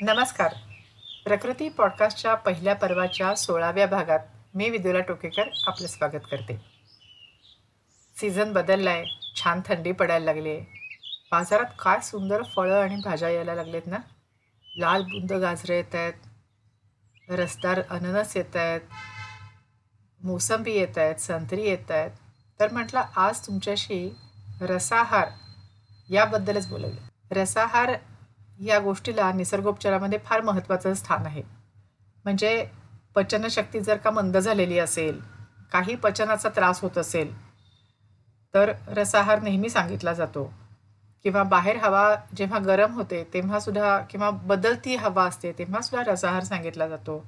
नमस्कार. प्रकृती पॉडकास्टच्या पहिल्या पर्वाच्या सोळाव्या भागात मी विदुला टोकेकर आपलं स्वागत करते. सीझन बदलला आहे छान थंडी पडायला लागली आहे बाजारात काय सुंदर फळं आणि भाज्या यायला लागलेत ना? लाल बुंद गाजरं येत आहेत रसदार अननस येत आहेत मोसंबी येत आहेत संत्री येत आहेत. तर म्हटलं आज तुमच्याशी रसाहार याबद्दलच बोलवलं रसाहार या गोष्टीला निसर्गोपचारामध्ये फार महत्त्वाचं स्थान आहे. म्हणजे पचनशक्ती जर का मंद झालेली असेल काही पचनाचा त्रास होत असेल तर रसाहार नेहमी सांगितला जातो. किंवा बाहेर हवा जेव्हा गरम होते तेव्हासुद्धा किंवा बदलती हवा असते तेव्हासुद्धा रसाहार सांगितला जातो.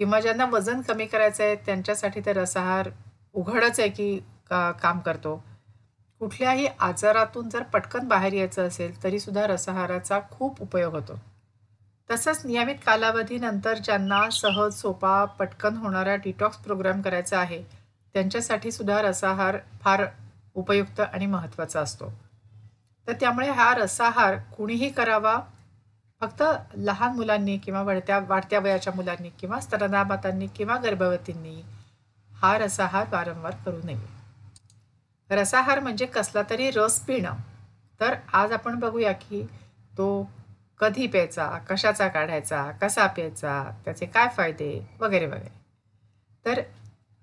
किंवा ज्यांना वजन कमी करायचं आहे त्यांच्यासाठी तर रसाहार उघडच आहे की का काम करतो. कुठल्याही आजारातून जर पटकन बाहेर यायचं असेल तरीसुद्धा रसाहाराचा खूप उपयोग होतो. तसंच नियमित कालावधीनंतर ज्यांना सहज सोपा पटकन होणारा डिटॉक्स प्रोग्राम करायचा आहे त्यांच्यासाठी सुद्धा रसाहार फार उपयुक्त आणि महत्त्वाचा असतो. तर त्यामुळे हा रसाहार कुणीही करावा फक्त लहान मुलांनी किंवा वाढत्या वाढत्या वयाच्या मुलांनी किंवा स्तनदामातांनी किंवा गर्भवतींनी हा रसाहार वारंवार करू नये. रसाहार म्हणजे कसला तरी रस पिणं. तर आज आपण बघूया की तो कधी प्यायचा कशाचा काढायचा कसा प्यायचा त्याचे काय फायदे वगैरे वगैरे. तर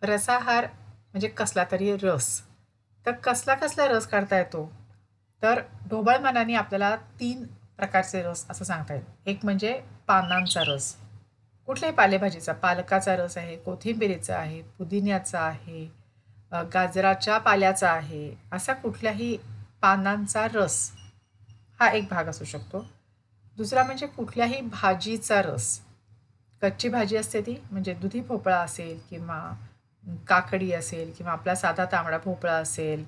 रसाहार म्हणजे कसला तरी रस. तर कसला कसला रस काढता येतो? तर ढोबळ मनाने आपल्याला तीन प्रकारचे रस असं सांगता येईल. एक म्हणजे पानांचा रस. कुठल्याही पालेभाजीचा पालकाचा रस आहे कोथिंबिरीचा आहे पुदिन्याचा आहे गाजराच्या पाल्याचा आहे. असा कुठल्याही पानांचा रस हा एक भाग असू शकतो. दुसरा म्हणजे कुठल्याही भाजीचा रस. कच्ची भाजी असते ती म्हणजे दुधी भोपळा असेल किंवा काकडी असेल किंवा आपला साधा तांबडा भोपळा असेल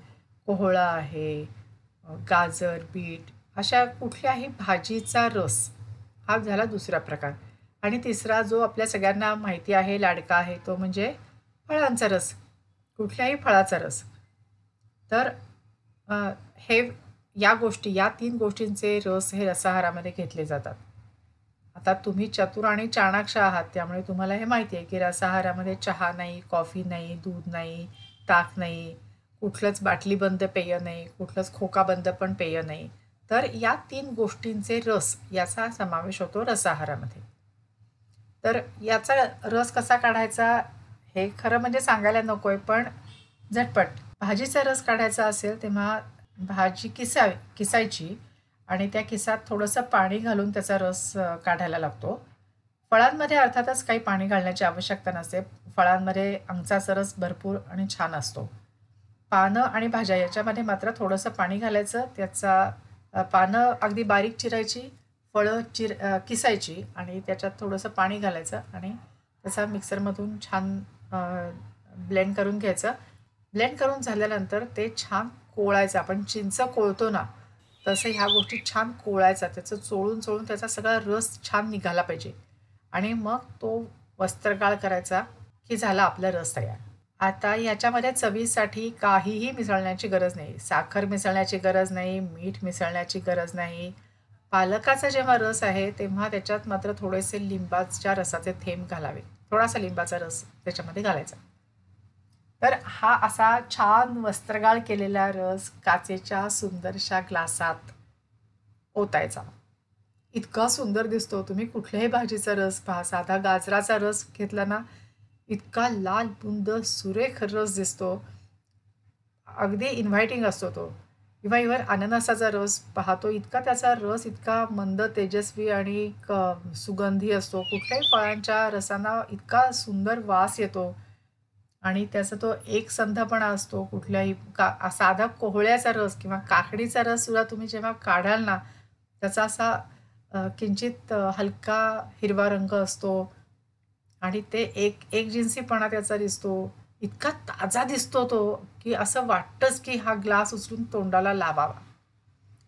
कोहळा आहे गाजर बीट अशा कुठल्याही भाजीचा रस हा झाला दुसरा प्रकार. आणि तिसरा जो आपल्या सगळ्यांना माहिती आहे लाडका आहे तो म्हणजे फळांचा रस. कुठल्याही फळाचा रस. तर हे या गोष्टी या तीन गोष्टींचे रस हे रसाहारामध्ये घेतले जातात. आता तुम्ही चतुर आणि चाणाक्ष आहात त्यामुळे तुम्हाला हे माहिती आहे की रसाहारामध्ये चहा नाही कॉफी नाही दूध नाही ताक नाही कुठलंच बाटलीबंद पेय नाही कुठलंच खोकाबंद पण पेय नाही. तर या तीन गोष्टींचे रस याचा समावेश होतो रसाहारामध्ये. तर याचा रस कसा काढायचा? हे खरं म्हणजे सांगायला नको आहे पण झटपट. भाजीचा रस काढायचा असेल तेव्हा भाजी किसाय किसायची आणि त्या किसात थोडंसं पाणी घालून त्याचा रस काढायला लागतो. फळांमध्ये अर्थातच काही पाणी घालण्याची आवश्यकता नसते. फळांमध्ये अंगचाचा रस भरपूर आणि छान असतो. पानं आणि भाज्या याच्यामध्ये मात्र थोडंसं पाणी घालायचं त्याचा पानं अगदी बारीक चिरायची फळं चिर किसायची आणि त्याच्यात थोडंसं पाणी घालायचं आणि त्याचा मिक्सरमधून छान ब्लेंड करून घ्यायचं. ब्लेंड करून झाल्यानंतर ते छान कोळायचं. आपण चिंच कोळतो ना तसं ह्या गोष्टी छान कोळायचा. त्याचं चोळून चोळून त्याचा सगळा रस छान निघाला पाहिजे. आणि मग तो वस्त्रगाळ करायचा की झाला आपला रस तयार. आता याच्यामध्ये चवीसाठी काहीही मिसळण्याची गरज नाही. साखर मिसळण्याची गरज नाही मीठ मिसळण्याची गरज नाही. पालकाचा जेव्हा रस आहे तेव्हा त्याच्यात मात्र थोडेसे लिंबाच्या रसाचे थेंब घालावे. थोडासा लिंबाचा रस त्याच्यामध्ये घालायचा. तर हा असा छान वस्त्रगाळ केलेला रस काचेच्या सुंदरशा ग्लासात ओतायचा. इतका सुंदर दिसतो तुम्ही कुठल्याही भाजीचा रस पहा साधा गाजराचा रस घेतला ना इतका लाल बुंद सुरेख रस दिसतो. अगदी इन्व्हायटिंग असतो तो. किंवा इव्हन अननसाचा रस पाहतो इतका त्याचा रस इतका मंद तेजस्वी आणि क सुगंधी असतो. कुठल्याही फळांच्या रसांना इतका सुंदर वास येतो. आणि त्याचा तो एक संधपणा असतो. कुठल्याही का साधा कोहळ्याचा रस किंवा काकडीचा रससुद्धा तुम्ही जेव्हा काढाल ना त्याचा असा किंचित हलका हिरवा रंग असतो. आणि ते एक एक जिन्सीपणा त्याचा दिसतो. इतका ताजा दिसतो तो की असं वाटतंच की हा ग्लास उचलून तोंडाला लावावा.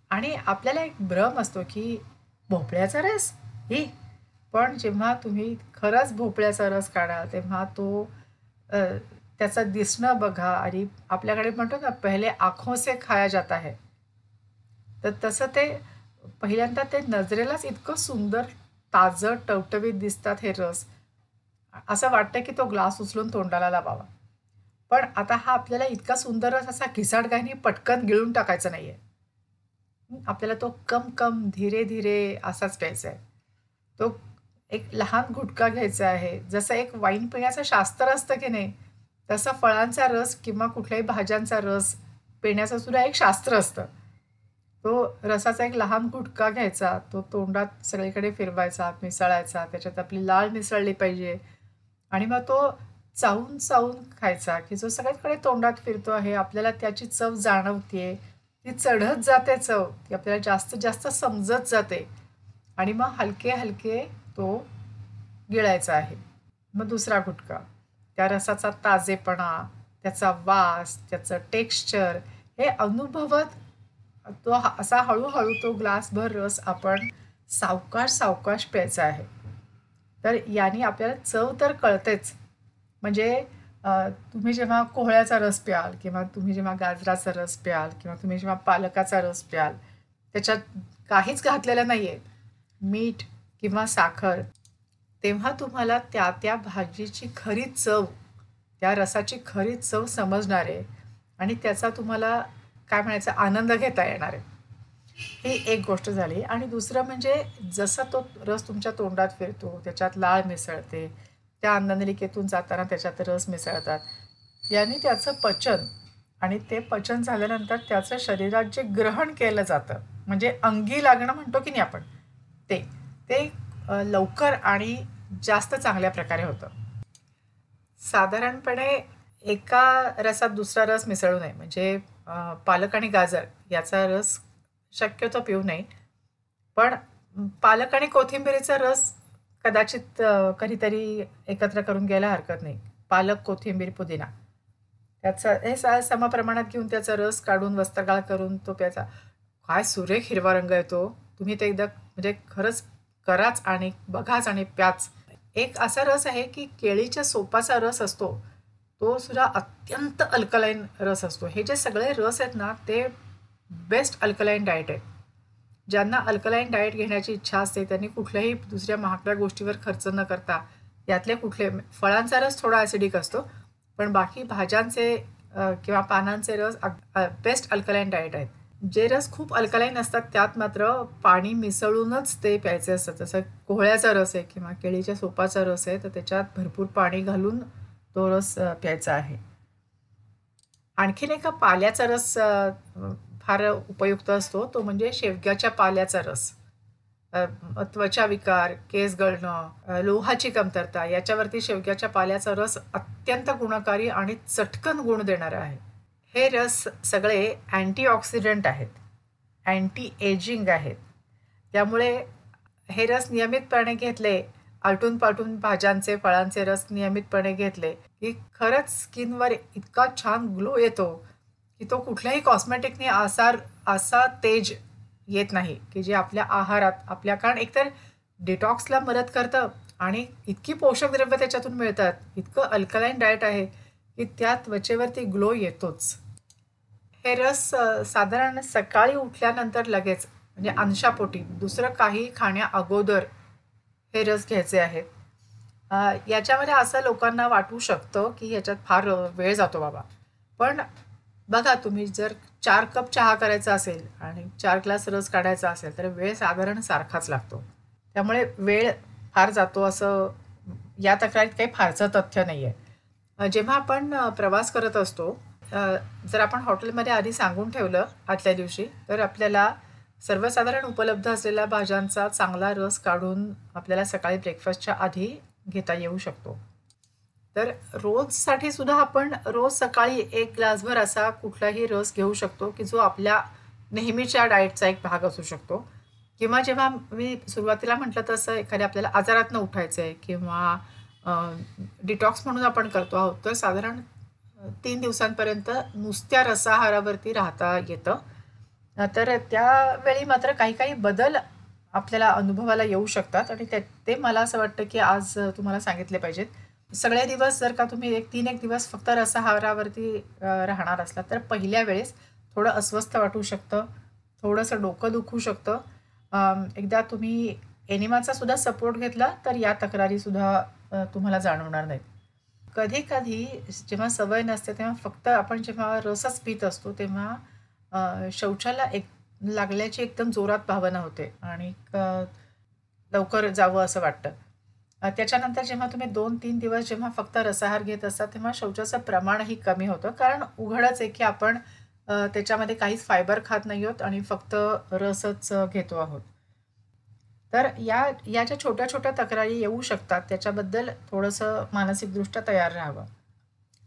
आणि आपल्याला एक भ्रम असतो की भोपळ्याचा रस? ही पण जेव्हा तुम्ही खरंच भोपळ्याचा रस काढाल तेव्हा तो त्याचं दिसणं बघा आणि आपल्याकडे म्हणतो ना पहिले आखों से खाया जात आहे. तर तसं ते पहिल्यांदा ते नजरेलाच इतकं सुंदर ताजं टवटवीत दिसतात हे रस. असं वाटतं की तो ग्लास उचलून तोंडाला लावावा. पण आता हा आपल्याला इतका सुंदर रस असा घिसाडगायनी पटकन गिळून टाकायचा नाही आहे आपल्याला तो कम कम धीरे धीरे असाच प्यायचा आहे तो एक लहान घुटका घ्यायचा आहे. जसं एक वाईन पिण्याचं शास्त्र असतं की नाही तसं फळांचा रस किंवा कुठल्याही भाज्यांचा रस पिण्याचं सुद्धा एक शास्त्र असतं. तो रसाचा एक लहान घुटका घ्यायचा तो तोंडात सगळीकडे फिरवायचा मिसळायचा त्याच्यात आपली लाळ मिसळली पाहिजे. आणि मग तो चावून चावून खायचा की जो सगळ्याकडे तोंडात फिरतो आहे आपल्याला त्याची चव जाणवते ती चढत जाते चव ती आपल्याला जास्त जास्त समजत जाते. आणि मग हलके हलके तो गिळायचा आहे. मग दुसरा गुटका त्या रसाचा ताजेपणा त्याचा वास त्याचं टेक्स्चर हे अनुभवत तो असा हळूहळू तो ग्लासभर रस आपण सावकाश सावकाश प्यायचा आहे. तर याने आपल्याला चव तर कळतेच. म्हणजे तुम्ही जेव्हा कोहळ्याचा रस प्याल किंवा तुम्ही जेव्हा गाजराचा रस प्याल किंवा तुम्ही जेव्हा पालकाचा रस प्याल त्याच्यात काहीच घातलेलं नाही आहे मीठ किंवा साखर. तेव्हा तुम्हाला त्या त्या भाजीची खरी चव त्या रसाची खरी चव समजणार आहे आणि त्याचा तुम्हाला काय म्हणायचं आनंद घेता येणार आहे. ही एक गोष्ट झाली. आणि दुसरं म्हणजे जसा तो रस तुमच्या तोंडात फिरतो त्याच्यात लाळ मिसळते त्या अन्ननलिकेतून जाताना त्याच्यात रस मिसळतात. याने त्याचं पचन. आणि ते पचन झाल्यानंतर त्याचं शरीरात जे ग्रहण केलं जातं म्हणजे अंगी लागणं म्हणतो की नाही आपण ते ते लवकर आणि जास्त चांगल्या प्रकारे होतं. साधारणपणे एका रसात दुसरा रस मिसळू नये म्हणजे पालक आणि गाजर याचा रस शक्यतो पिऊ नये. पण पालक आणि कोथिंबिरीचा रस कदाचित कधीतरी एकत्र करून घ्यायला हरकत नाही. पालक कोथिंबीर पुदिना. त्याचा हे सा समप्रमाणात घेऊन त्याचा रस काढून वस्त्रगाळ करून तो प्याचा काय सुरेख हिरवा रंग येतो तुम्ही ते एकदा म्हणजे खरंच कराच आणि बघाच आणि प्याच. एक असा रस आहे की केळीच्या सोपाचा रस असतो. तो सुद्धा अत्यंत अल्कलाईन रस असतो. हे जे सगळे रस आहेत ना ते बेस्ट अल्कलाईन डाएट आहे ज्यांना अल्कलाईन डाएट घेण्याची इच्छा असते त्यांनी कुठल्याही दुसऱ्या महागड्या गोष्टीवर खर्च न करता यातले कुठले फळांचा रस थोडा ॲसिडिक असतो पण बाकी भाज्यांचे किंवा पानांचे रस बेस्ट अल्कलाईन डाएट आहेत. जे रस खूप अल्कलाईन असतात त्यात मात्र पाणी मिसळूनच ते प्यायचे असतात. जसं कोहळ्याचा रस आहे किंवा केळीच्या सोपाचा रस आहे तर त्याच्यात भरपूर पाणी घालून तो रस प्यायचा आहे. आणखीन एका पाल्याचा रस फार उपयुक्त असतो. तो म्हणजे शेवग्याच्या पाल्याचा रस. त्वचा विकार केस गळणं लोहाची कमतरता याच्यावरती शेवग्याच्या पाल्याचा रस अत्यंत गुणकारी आणि चटकन गुण देणारा आहे. हे रस सगळे अँटीऑक्सिडंट आहेत. अँटी एजिंग आहेत. त्यामुळे हे रस नियमितपणे घेतले आलटून पालटून भाज्यांचे फळांचे रस नियमितपणे घेतले की खरंच स्किनवर इतका छान ग्लो येतो की तो कुठल्याही कॉस्मेटिकने आसार असा तेज येत नाही की जे आपल्या आहारात आपल्या कारण एकतर डिटॉक्सला मदत करतं आणि इतकी पोषक द्रव्य त्याच्यातून मिळतात इतकं अल्कलाईन डाएट आहे की त्या त्वचेवरती ग्लो येतोच. हे रस साधारण सकाळी उठल्यानंतर लगेच म्हणजे अंशापोटी दुसरं काही खाण्या अगोदर हे रस घ्यायचे आहेत याच्यामध्ये असं लोकांना वाटू शकतं की याच्यात फार वेळ जातो बाबा. पण बघा तुम्ही जर चार कप चहा करायचा असेल आणि चार ग्लास रस काढायचा असेल तर वेळ साधारण सारखाच लागतो. त्यामुळे वेळ फार जातो असं या तक्रारीत काही फारसं तथ्य नाही आहे जेव्हा आपण प्रवास करत असतो जर आपण हॉटेलमध्ये आधी सांगून ठेवलं आदल्या दिवशी तर आपल्याला सर्वसाधारण उपलब्ध असलेल्या भाज्यांचा चांगला रस काढून आपल्याला सकाळी ब्रेकफास्टच्या आधी घेता येऊ शकतो. तर रोजसाठी सुद्धा आपण रोज सकाळी एक ग्लासभर असा कुठलाही रस घेऊ शकतो की जो आपल्या नेहमीच्या डाएटचा एक भाग असू शकतो. किंवा जेव्हा मी सुरुवातीला म्हटलं तसं एखाद्या आपल्याला आजारातनं उठायचं आहे किंवा डिटॉक्स म्हणून आपण करतो आहोत तर साधारण तीन दिवसांपर्यंत नुसत्या रसाहारावरती राहता येतं. तर त्यावेळी मात्र काही काही बदल आपल्याला अनुभवाला येऊ शकतात आणि ते ते मला असं वाटतं की आज तुम्हाला सांगितले पाहिजेत. सगळे दिवस जर का तुम्ही एक तीन एक दिवस फक्त रसाहारावरती राहणार असला तर पहिल्या वेळेस थोडं अस्वस्थ वाटू शकतं थोडंसं डोकं दुखू शकतं. एकदा तुम्ही एनिमाचा सुद्धा सपोर्ट घेतला तर या तक्रारीसुद्धा तुम्हाला जाणवणार नाहीत. कधी कधी जेव्हा सवय नसते तेव्हा फक्त आपण जेव्हा रसच पित असतो तेव्हा शौचाला एक लागल्याची एकदम जोरात भावना होते आणि लवकर जावं असं वाटतं. त्याच्यानंतर जेव्हा तुम्ही दोन तीन दिवस जेव्हा फक्त रसाहार घेत असता तेव्हा शौचाचं प्रमाणही कमी होतं. कारण उघडच आहे की आपण त्याच्यामध्ये काहीच फायबर खात नाही आहोत आणि फक्त रसच घेतो आहोत. तर या या ज्या छोट्या छोट्या तक्रारी येऊ शकतात त्याच्याबद्दल थोडंसं मानसिकदृष्ट्या तयार राहावं.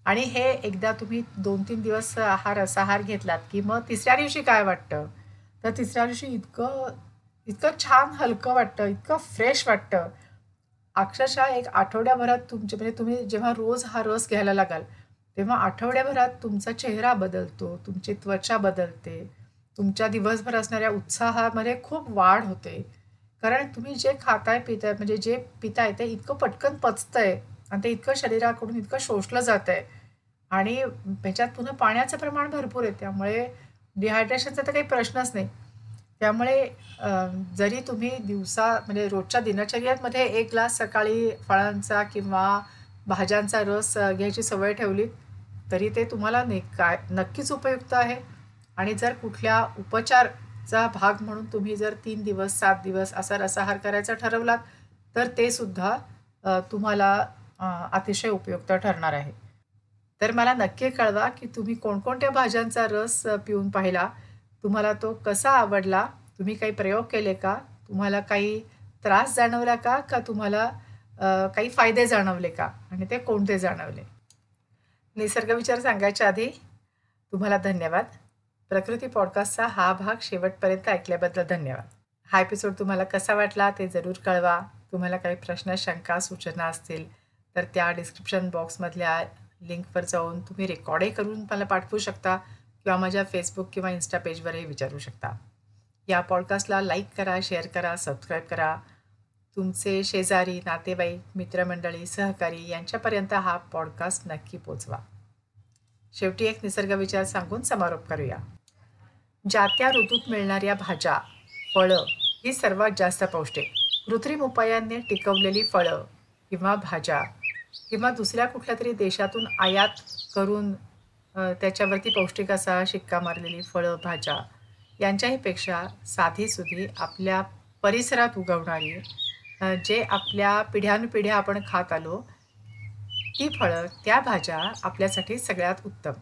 आणि हे एकदा तुम्ही दोन तीन दिवस आहार रसाहार घेतलात की मग तिसऱ्या दिवशी काय वाटतं? तर तिसऱ्या दिवशी इतकं इतकं छान हलकं वाटतं इतकं फ्रेश वाटतं. अक्षरशः एक आठवड्याभरात तुमचे म्हणजे तुम्ही जेव्हा रोज हा रस घ्यायला लागाल तेव्हा आठवड्याभरात तुमचा चेहरा बदलतो तुमची त्वचा बदलते तुमच्या दिवसभर असणाऱ्या उत्साहामध्ये खूप वाढ होते. कारण तुम्ही जे खाताय पिताय म्हणजे जे पिताय ते इतकं पटकन पचतंय आणि ते इतकं शरीराकडून इतकं शोषलं जात आहे आणि त्याच्यात पुन्हा पाण्याचं प्रमाण भरपूर आहे त्यामुळे डिहायड्रेशनचा तर काही प्रश्नच नाही. त्यामुळे जरी तुम्ही दिवसा म्हणजे रोजच्या दिनचर्यामध्ये एक ग्लास सकाळी फळांचा किंवा भाज्यांचा रस घ्यायची सवय ठेवली तरी ते तुम्हाला ने काय नक्कीच उपयुक्त आहे. आणि जर कुठल्या उपचारचा भाग म्हणून तुम्ही जर तीन दिवस सात दिवस असा रसाहार करायचा ठरवलात तर ते सुद्धा तुम्हाला अतिशय उपयुक्त ठरणार आहे. तर मला नक्की कळवा की तुम्ही कोणकोणत्या भाज्यांचा रस पिऊन पाहिला तुम्हाला तो कसा आवडला? तुम्ही काही प्रयोग केले का? तुम्हाला काही त्रास जाणवला का? का तुम्हाला काही फायदे जाणवले का? आणि ते कोणते जाणवले? निसर्ग विचार सांगायच्या आधी तुम्हाला धन्यवाद. प्रकृती पॉडकास्टचा हा भाग शेवटपर्यंत ऐकल्याबद्दल धन्यवाद. हा एपिसोड तुम्हाला कसा वाटला ते जरूर कळवा. तुम्हाला काही प्रश्न शंका सूचना असतील तर त्या डिस्क्रिप्शन बॉक्समधल्या लिंकवर जाऊन तुम्ही रेकॉर्डही करून मला पाठवू शकता. किंवा माझ्या फेसबुक किंवा इन्स्टा पेजवरही विचारू शकता. या पॉडकास्टला लाईक करा शेअर करा सबस्क्राईब करा. तुमचे शेजारी नातेवाईक मित्रमंडळी सहकारी यांच्यापर्यंत हा पॉडकास्ट नक्की पोचवा. शेवटी एक निसर्ग विचार सांगून समारोप करूया. ज्या त्या ऋतूत मिळणाऱ्या भाज्या फळं ही सर्वात जास्त पौष्टिक. कृत्रिम उपायांनी टिकवलेली फळं किंवा भाज्या किंवा दुसऱ्या कुठल्या तरी देशातून आयात करून त्याच्यावरती पौष्टिक असा शिक्का मारलेली फळं भाज्या यांच्याहीपेक्षा साधीसुधी आपल्या परिसरात उगवणारी जे आपल्या पिढ्यानुपिढ्या आपण खात आलो ती फळं त्या भाज्या आपल्यासाठी सगळ्यात उत्तम.